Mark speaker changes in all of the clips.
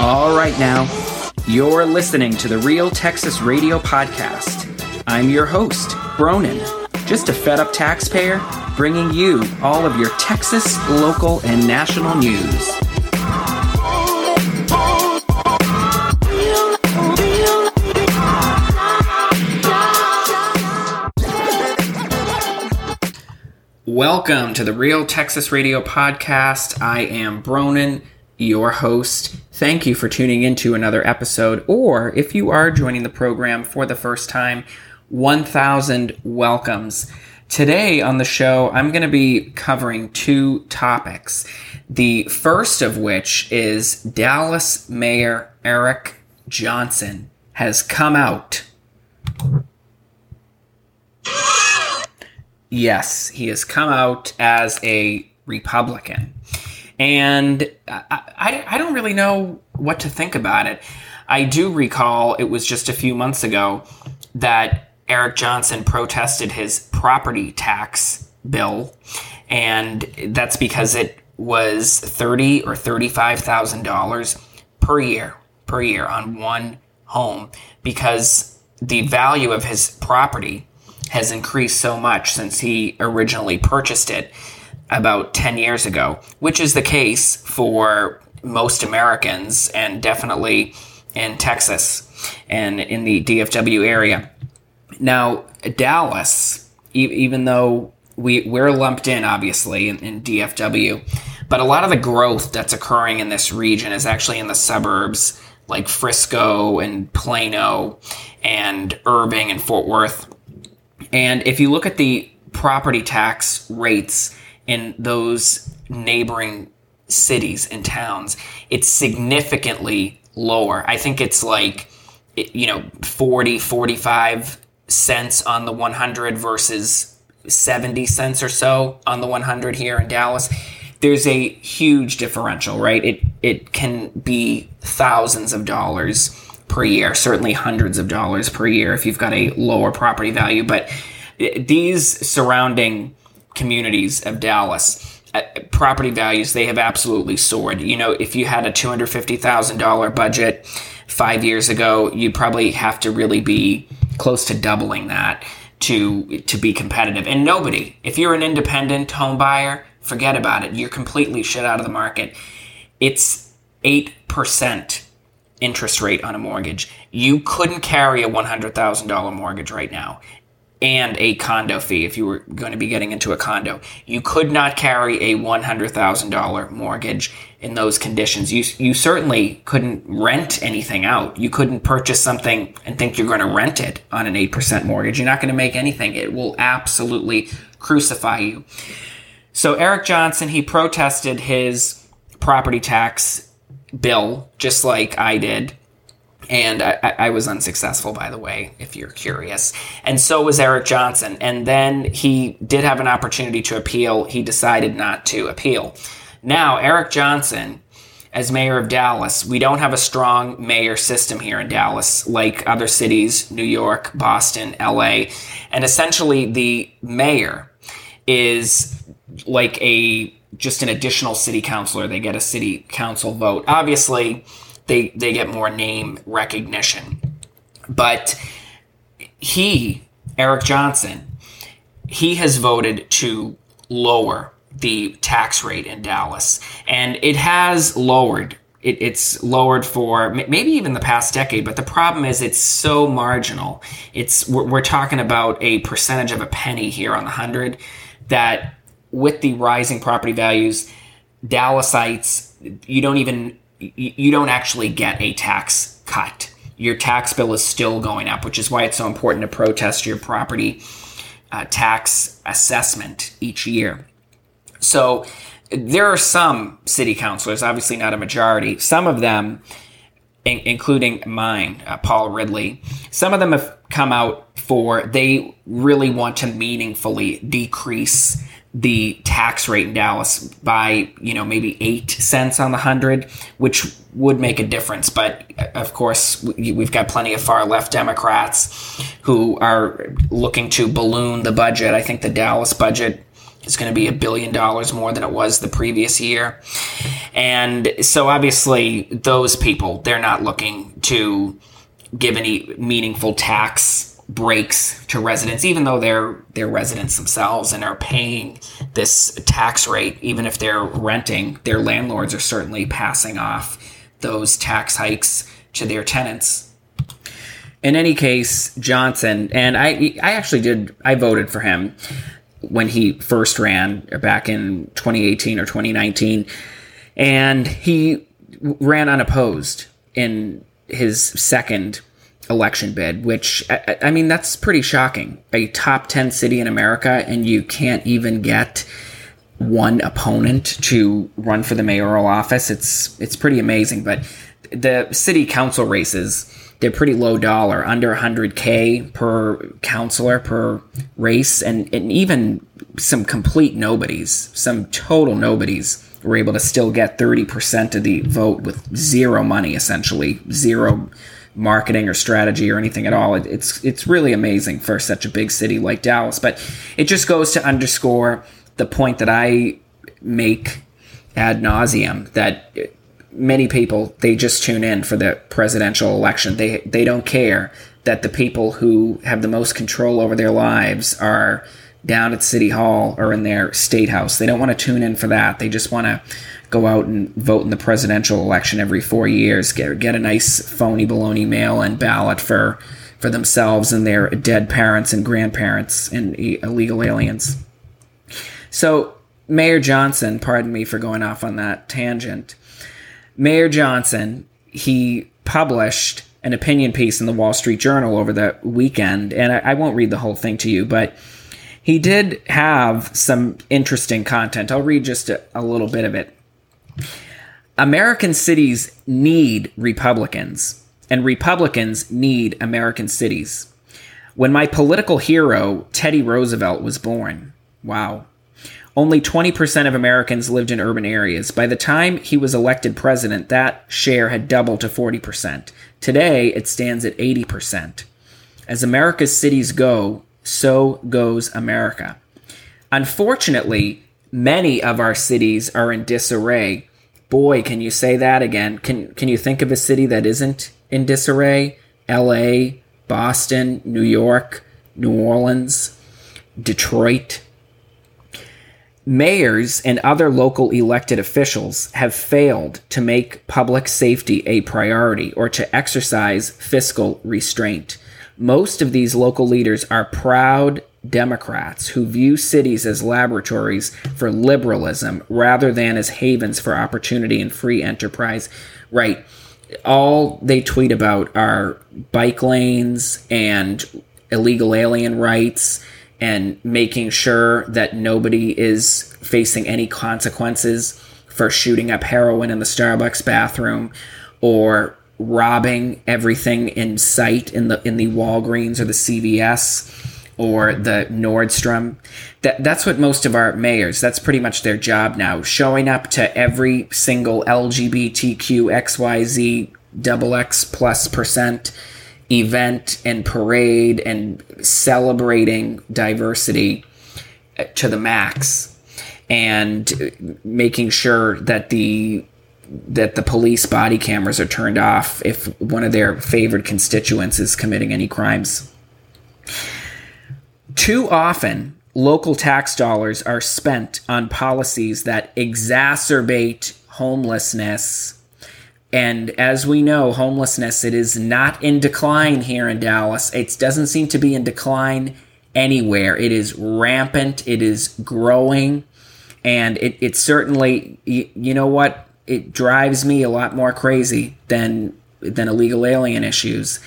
Speaker 1: All right, now, you're listening to the Real Texas Radio Podcast. I'm your host, Bronin, just a fed up taxpayer bringing you all of your Texas, local, and national news. Welcome to the Real Texas Radio Podcast. I am Bronin, your host. Thank you for tuning into another episode, or if you are joining the program for the first time, 1000 welcomes. Today on the show, I'm going to be covering two topics. The first of which is Dallas Mayor Eric Johnson has come out Yes, he has come out as a Republican. And I, I, I, don't really know what to think about it. I do recall it was just a few months ago that Eric Johnson protested his property tax bill, and that's because it was thirty or thirty-five thousand dollars per year per year on one home. Because the value of his property has increased so much since he originally purchased it about 10 years ago, which is the case for most Americans and definitely in Texas and in the DFW area. Now, Dallas, e- even though we, we're lumped in, obviously, in, in DFW, but a lot of the growth that's occurring in this region is actually in the suburbs like Frisco and Plano and Irving and Fort Worth and if you look at the property tax rates in those neighboring cities and towns, it's significantly lower. I think it's like, you know, 40, 45 cents on the 100 versus 70 cents or so on the 100 here in Dallas. There's a huge differential, right? It it can be thousands of dollars per year, certainly hundreds of dollars per year if you've got a lower property value. But eh, these surrounding communities of Dallas, uh, property values, they have absolutely soared. You know, if you had a $250,000 budget five years ago, you'd probably have to really be close to doubling that to to be competitive. And nobody, if you're an independent home buyer, forget about it. You're completely shut out of the market. It's 8% interest rate on a mortgage. You couldn't carry a $100,000 mortgage right now and a condo fee if you were going to be getting into a condo. You could not carry a $100,000 mortgage in those conditions. You, you certainly couldn't rent anything out. You couldn't purchase something and think you're going to rent it on an 8% mortgage. You're not going to make anything. It will absolutely crucify you. So Eric Johnson, he protested his property tax bill, just like I did. And I, I, was unsuccessful, by the way, if you're curious. And so was Eric Johnson. And then he did have an opportunity to appeal. He decided not to appeal. Now, Eric Johnson, as mayor of Dallas, we don't have a strong mayor system here in Dallas like other cities, New York, Boston, LA. And essentially, the mayor is like a just an additional city councilor. They get a city council vote. Obviously, they they get more name recognition, but he Eric Johnson, he has voted to lower the tax rate in Dallas, and it has lowered. It, it's lowered for maybe even the past decade, but the problem is it's so marginal. It's we're, we're talking about a percentage of a penny here on the hundred that with the rising property values, Dallasites, you don't even you don't actually get a tax cut. Your tax bill is still going up, which is why it's so important to protest your property uh, tax assessment each year. So there are some city councilors, obviously not a majority. Some of them, in- including mine, uh, Paul Ridley, some of them have come out for they really want to meaningfully decrease the tax rate in Dallas by, you know, maybe eight cents on the hundred, which would make a difference. But uh, of course, we've got plenty of far left Democrats who are looking to balloon the budget. I think the Dallas budget is going to be a billion dollars more than it was the previous year. And so obviously those people, they're not looking to give any meaningful tax breaks to residents, even though they're they're residents themselves and are paying this tax rate, even if they're renting, their landlords are certainly passing off those tax hikes to their tenants. In any case, Johnson and I I actually did I voted for him when he first ran back in 2018 or 2019 and he ran unopposed in his second election bid, which I, I, mean that's pretty shocking. A top ten city in America, and you can't even get one opponent to run for the mayoral office. It's it's pretty amazing. But the city council races, they're pretty low dollar, under 100k per councilor per race, and, and even some complete nobodies, some total nobodies were able to still get 30% of the vote with zero money, essentially zero marketing or strategy or anything at all. It, it's it's really amazing for such a big city like Dallas. But it just goes to underscore the point that I make ad nauseum that many people they just tune in for the presidential election. They they don't care that the people who have the most control over their lives are down at city hall or in their state house. They don't want to tune in for that. They just want to go out and vote in the presidential election every four years, get get a nice phony baloney mail and ballot for for themselves and their dead parents and grandparents and illegal aliens. So Mayor Johnson, pardon me for going off on that tangent. Mayor Johnson, he published an opinion piece in the Wall Street Journal over the weekend, and I, I won't read the whole thing to you, but he did have some interesting content. I'll read just a, a little bit of it. American cities need Republicans, and Republicans need American cities. When my political hero, Teddy Roosevelt, was born, wow, only 20% of Americans lived in urban areas. By the time he was elected president, that share had doubled to 40%. Today, it stands at 80%. As America's cities go, so goes America. Unfortunately, many of our cities are in disarray Boy, can you say that again? Can can you think of a city that isn't in disarray? L.A., Boston, New York, New Orleans, Detroit. Mayors and other local elected officials have failed to make public safety a priority or to exercise fiscal restraint. Most of these local leaders are proud Democrats who view cities as laboratories for liberalism rather than as havens for opportunity and free enterprise. Right. All they tweet about are bike lanes and illegal alien rights and making sure that nobody is facing any consequences for shooting up heroin in the Starbucks bathroom or robbing everything in sight in the in the Walgreens or the CVS or the Nordstrom. That that's what most of our mayors. That's pretty much their job now, showing up to every single LGBTQ XYZ double X plus percent event and parade and celebrating diversity uh, to the max and uh, making sure that the that the police body cameras are turned off if one of their favored constituents is committing any crimes. Too often, local tax dollars are spent on policies that exacerbate homelessness. And as we know, homelessness it is not in decline here in Dallas. It doesn't seem to be in decline anywhere. It is rampant. It is growing, and it, it certainly you, you know what it drives me a lot more crazy than than illegal alien issues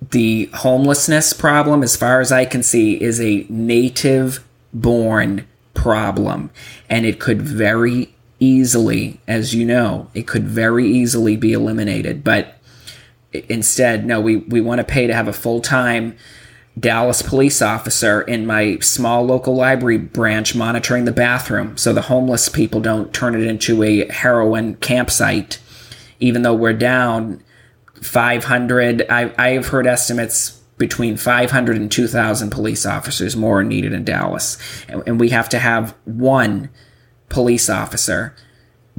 Speaker 1: the homelessness problem, as far as I can see, is a native born problem. And it could very easily, as you know, it could very easily be eliminated. But instead, no, we, we want to pay to have a full time Dallas police officer in my small local library branch monitoring the bathroom so the homeless people don't turn it into a heroin campsite. Even though we're down 500 I, i've heard estimates between 500 and 2,000 police officers more needed in Dallas. And, and we have to have one police officer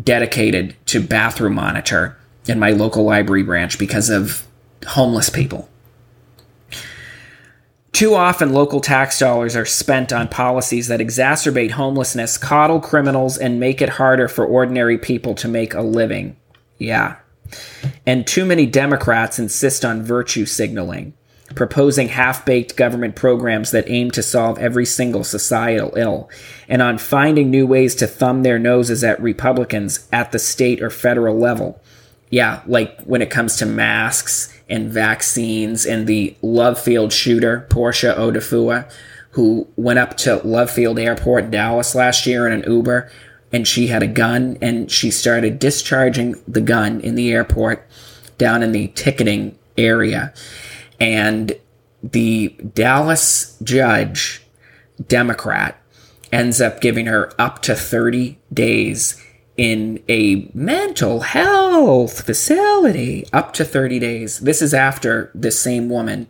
Speaker 1: dedicated to bathroom monitor in my local library branch because of homeless people. Too often, local tax dollars are spent on policies that exacerbate homelessness, coddle criminals, and make it harder for ordinary people to make a living. Yeah. And too many Democrats insist on virtue signaling, proposing half baked government programs that aim to solve every single societal ill, and on finding new ways to thumb their noses at Republicans at the state or federal level. Yeah, like when it comes to masks and vaccines and the Love Field shooter, Portia Odufuwa, who went up to Love Field Airport Dallas last year in an Uber and she had a gun and she started discharging the gun in the airport down in the ticketing area. And the Dallas judge, Democrat, ends up giving her up to 30 days in a mental health facility up to 30 days. This is after this same woman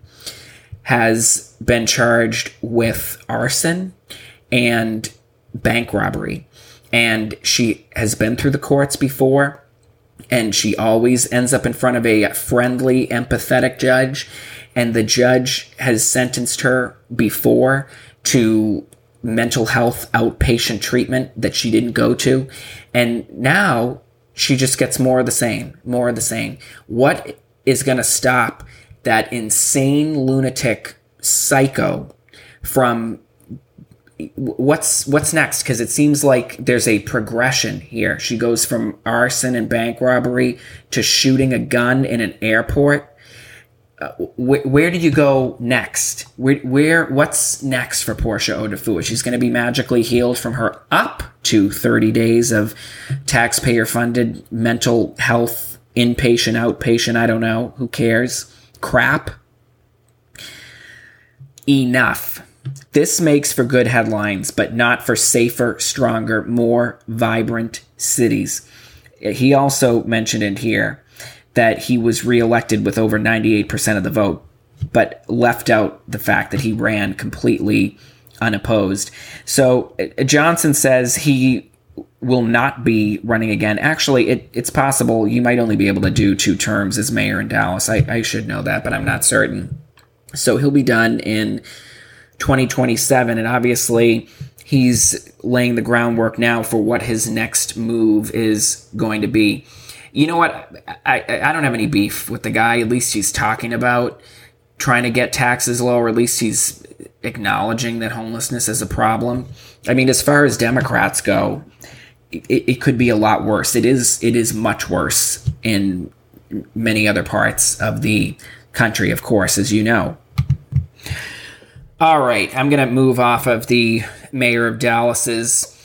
Speaker 1: has been charged with arson and bank robbery. And she has been through the courts before, and she always ends up in front of a friendly, empathetic judge. And the judge has sentenced her before to mental health outpatient treatment that she didn't go to. And now she just gets more of the same, more of the same. What is going to stop that insane lunatic psycho from what's what's next because it seems like there's a progression here she goes from arson and bank robbery to shooting a gun in an airport uh, wh- where do you go next? Where, where, what's next for Portia Odufuwa? She's going to be magically healed from her up to 30 days of taxpayer funded mental health, inpatient, outpatient, I don't know, who cares? Crap. Enough. This makes for good headlines, but not for safer, stronger, more vibrant cities. He also mentioned in here that he was reelected with over 98% of the vote, but left out the fact that he ran completely unopposed. So uh, Johnson says he will not be running again. Actually, it, it's possible you might only be able to do two terms as mayor in Dallas. I, I should know that, but I'm not certain. So he'll be done in 2027, and obviously he's laying the groundwork now for what his next move is going to be you know what? I, I don't have any beef with the guy. At least he's talking about trying to get taxes low, or at least he's acknowledging that homelessness is a problem. I mean, as far as Democrats go, it, it could be a lot worse. It is. It is much worse in many other parts of the country, of course, as you know. All right, I'm going to move off of the mayor of Dallas's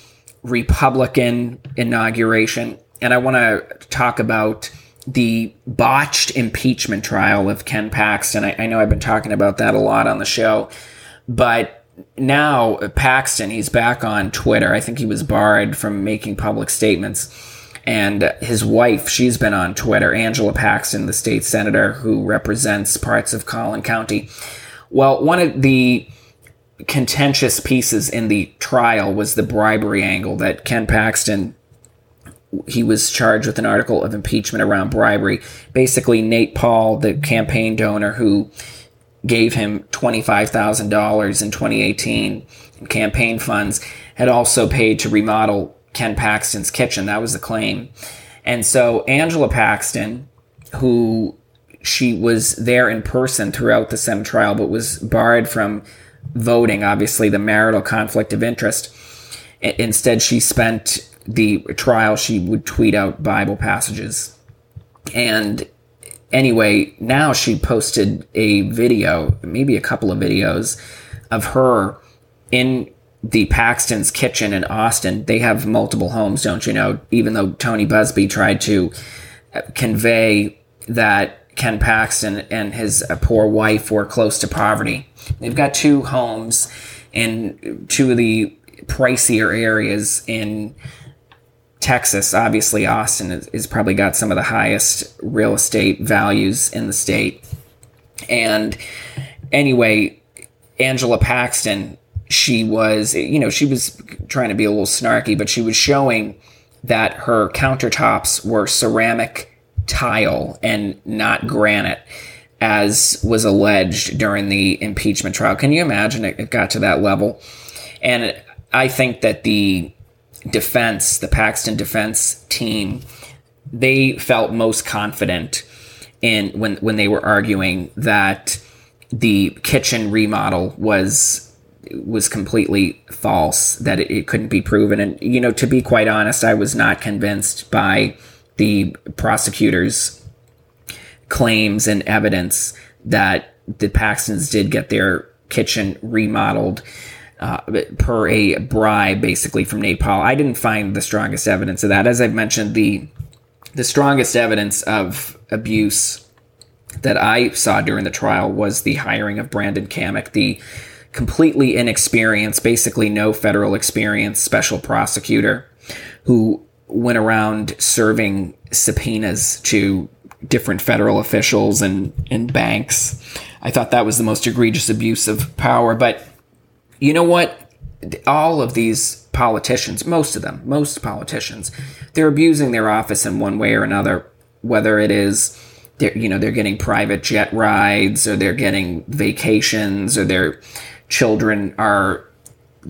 Speaker 1: Republican inauguration and I want to talk about the botched impeachment trial of Ken Paxton. I, I, know I've been talking about that a lot on the show, but now Paxton, he's back on Twitter. I think he was barred from making public statements. And his wife, she's been on Twitter, Angela Paxton, the state senator who represents parts of Collin County. Well, one of the contentious pieces in the trial was the bribery angle that Ken Paxton he was charged with an article of impeachment around bribery. Basically, Nate Paul, the campaign donor who gave him $25,000 in 2018 in campaign funds, had also paid to remodel Ken Paxton's kitchen. That was the claim. And so Angela Paxton, who she was there in person throughout the Sem trial, but was barred from voting, obviously, the marital conflict of interest. Instead, she spent the trial, she would tweet out Bible passages. And anyway, now she posted a video, maybe a couple of videos, of her in the Paxton's kitchen in Austin. They have multiple homes, don't you know? Even though Tony Buzbee tried to convey that Ken Paxton and his uh, poor wife were close to poverty. They've got two homes in two of the pricier areas in Texas, obviously, Austin is, probably got some of the highest real estate values in the state. And anyway, Angela Paxton, she was, you know, she was trying to be a little snarky, but she was showing that her countertops were ceramic tile and not granite, as was alleged during the impeachment trial. Can you imagine it, got to that level? And I think that the defense, the Paxton defense team, they felt most confident in when when they were arguing that the kitchen remodel was was completely false that it, it, couldn't be proven and you know to be quite honest i was not convinced by the prosecutors claims and evidence that the paxtons did get their kitchen remodeled uh, per a bribe basically from nate paul i didn't find the strongest evidence of that. As i've mentioned the the strongest evidence of abuse that I saw during the trial was the hiring of Brandon Cammack, the completely inexperienced, basically no federal experience special prosecutor who went around serving subpoenas to different federal officials and, and banks. I thought that was the most egregious abuse of power. But you know what? All of these politicians, most of them, most politicians, they're abusing their office in one way or another, whether it is they're you know they're getting private jet rides or they're getting vacations or their children are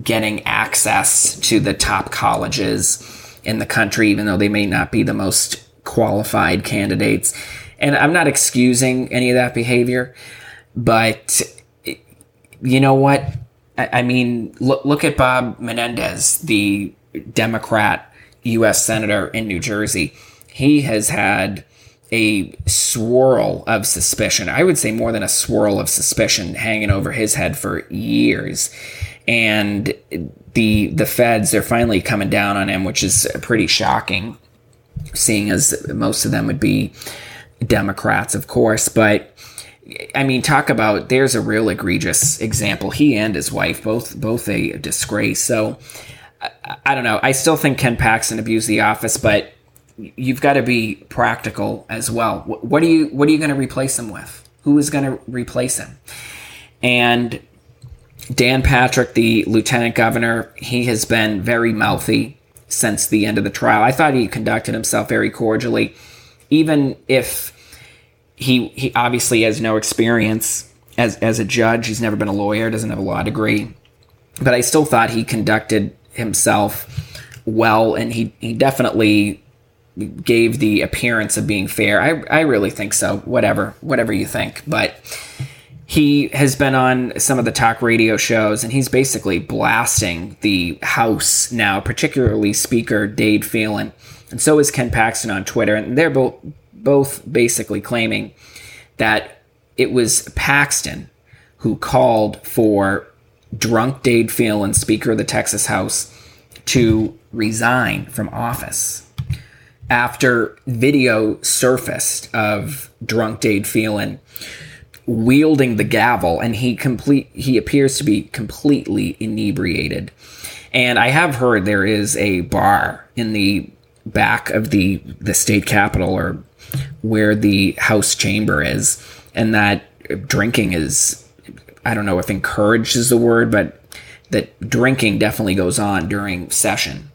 Speaker 1: getting access to the top colleges in the country even though they may not be the most qualified candidates and i'm not excusing any of that behavior but you know what i, mean look, look at bob menendez the democrat u.s senator in new jersey he has had a swirl of suspicion. I would say more than a swirl of suspicion hanging over his head for years. And the the feds are finally coming down on him, which is pretty shocking, seeing as most of them would be Democrats, of course. But I mean, talk about there's a real egregious example. He and his wife both both a disgrace. So I, I don't know. I still think Ken Paxton abused the office, but you've got to be practical as well. What are you what are you going to replace him with? Who is going to replace him? And Dan Patrick, the lieutenant governor, he has been very mouthy since the end of the trial. I thought he conducted himself very cordially, even if he he obviously has no experience as as a judge. He's never been a lawyer, doesn't have a law degree, but I still thought he conducted himself well, and he he definitely gave the appearance of being fair. I, I really think so. Whatever, whatever you think. But he has been on some of the talk radio shows and he's basically blasting the House now, particularly Speaker Dade Phelan. And so is Ken Paxton on Twitter. And they're both, both basically claiming that it was Paxton who called for drunk Dade Phelan, Speaker of the Texas House, to resign from office after video surfaced of drunk Dade Phelan wielding the gavel and he complete he appears to be completely inebriated. And i have heard there is a bar in the back of the the state capitol or where the house chamber is and that drinking is i don't know if encouraged is the word but that drinking definitely goes on during session.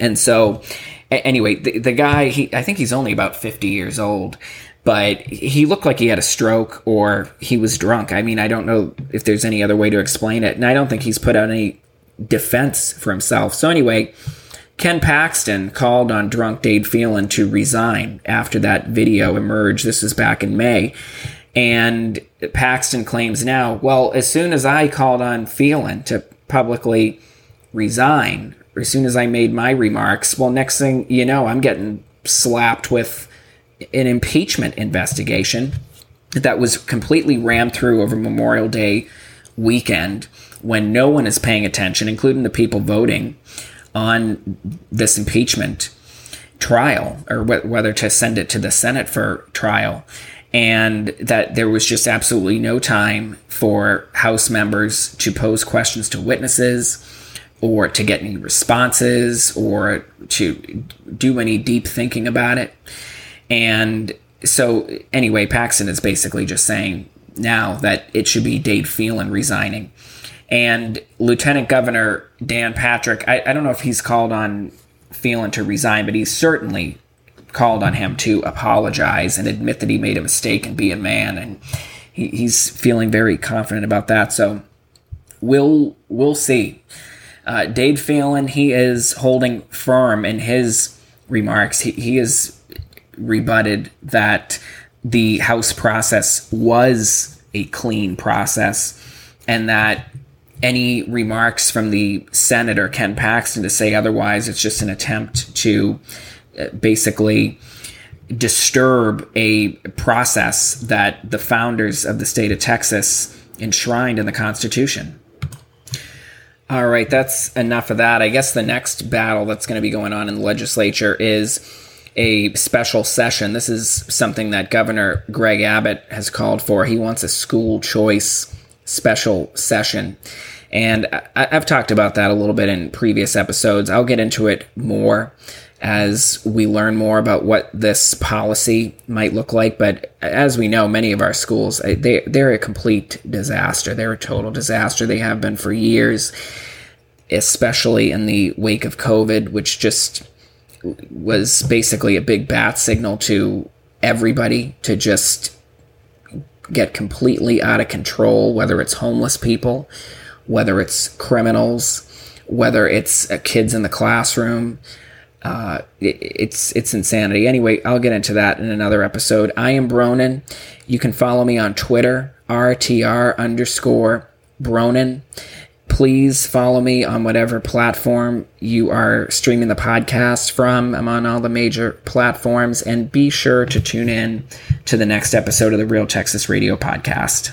Speaker 1: And so anyway, the, the guy, he, I think he's only about 50 years old, but he looked like he had a stroke or he was drunk. I mean, I don't know if there's any other way to explain it. And I don't think he's put out any defense for himself. So, anyway, Ken Paxton called on drunk Dade Phelan to resign after that video emerged. This was back in May. And Paxton claims now, well, as soon as I called on Phelan to publicly resign, as soon as I made my remarks, well, next thing you know, I'm getting slapped with an impeachment investigation that was completely rammed through over Memorial Day weekend when no one is paying attention, including the people voting on this impeachment trial or wh- whether to send it to the Senate for trial. And that there was just absolutely no time for House members to pose questions to witnesses or to get any responses or to do any deep thinking about it. And so, anyway, Paxton is basically just saying now that it should be Dade Phelan resigning. And Lieutenant Governor Dan Patrick, I, I don't know if he's called on Phelan to resign, but he's certainly called on him to apologize and admit that he made a mistake and be a man. And he, he's feeling very confident about that. So we'll we'll see. Uh, Dade Phelan, he is holding firm in his remarks. He, he has rebutted that the House process was a clean process and that any remarks from the Senator Ken Paxton to say otherwise, it's just an attempt to uh, basically disturb a process that the founders of the state of Texas enshrined in the Constitution. All right, that's enough of that. I guess the next battle that's going to be going on in the legislature is a special session. This is something that Governor Greg Abbott has called for. He wants a school choice special session. And I, have talked about that a little bit in previous episodes. I'll get into it more as we learn more about what this policy might look like. But as we know, many of our schools they they're a complete disaster. They're a total disaster. They have been for years, especially in the wake of COVID, which just was basically a big bat signal to everybody to just get completely out of control, whether it's homeless people, whether it's criminals, whether it's uh, kids in the classroom. Uh, it, it's it's insanity. Anyway, I'll get into that in another episode. I am Bronin. You can follow me on Twitter, RTR underscore Bronin please follow me on whatever platform you are streaming the podcast from. I'm on all the major platforms, and be sure to tune in to the next episode of the Real Texas Radio podcast.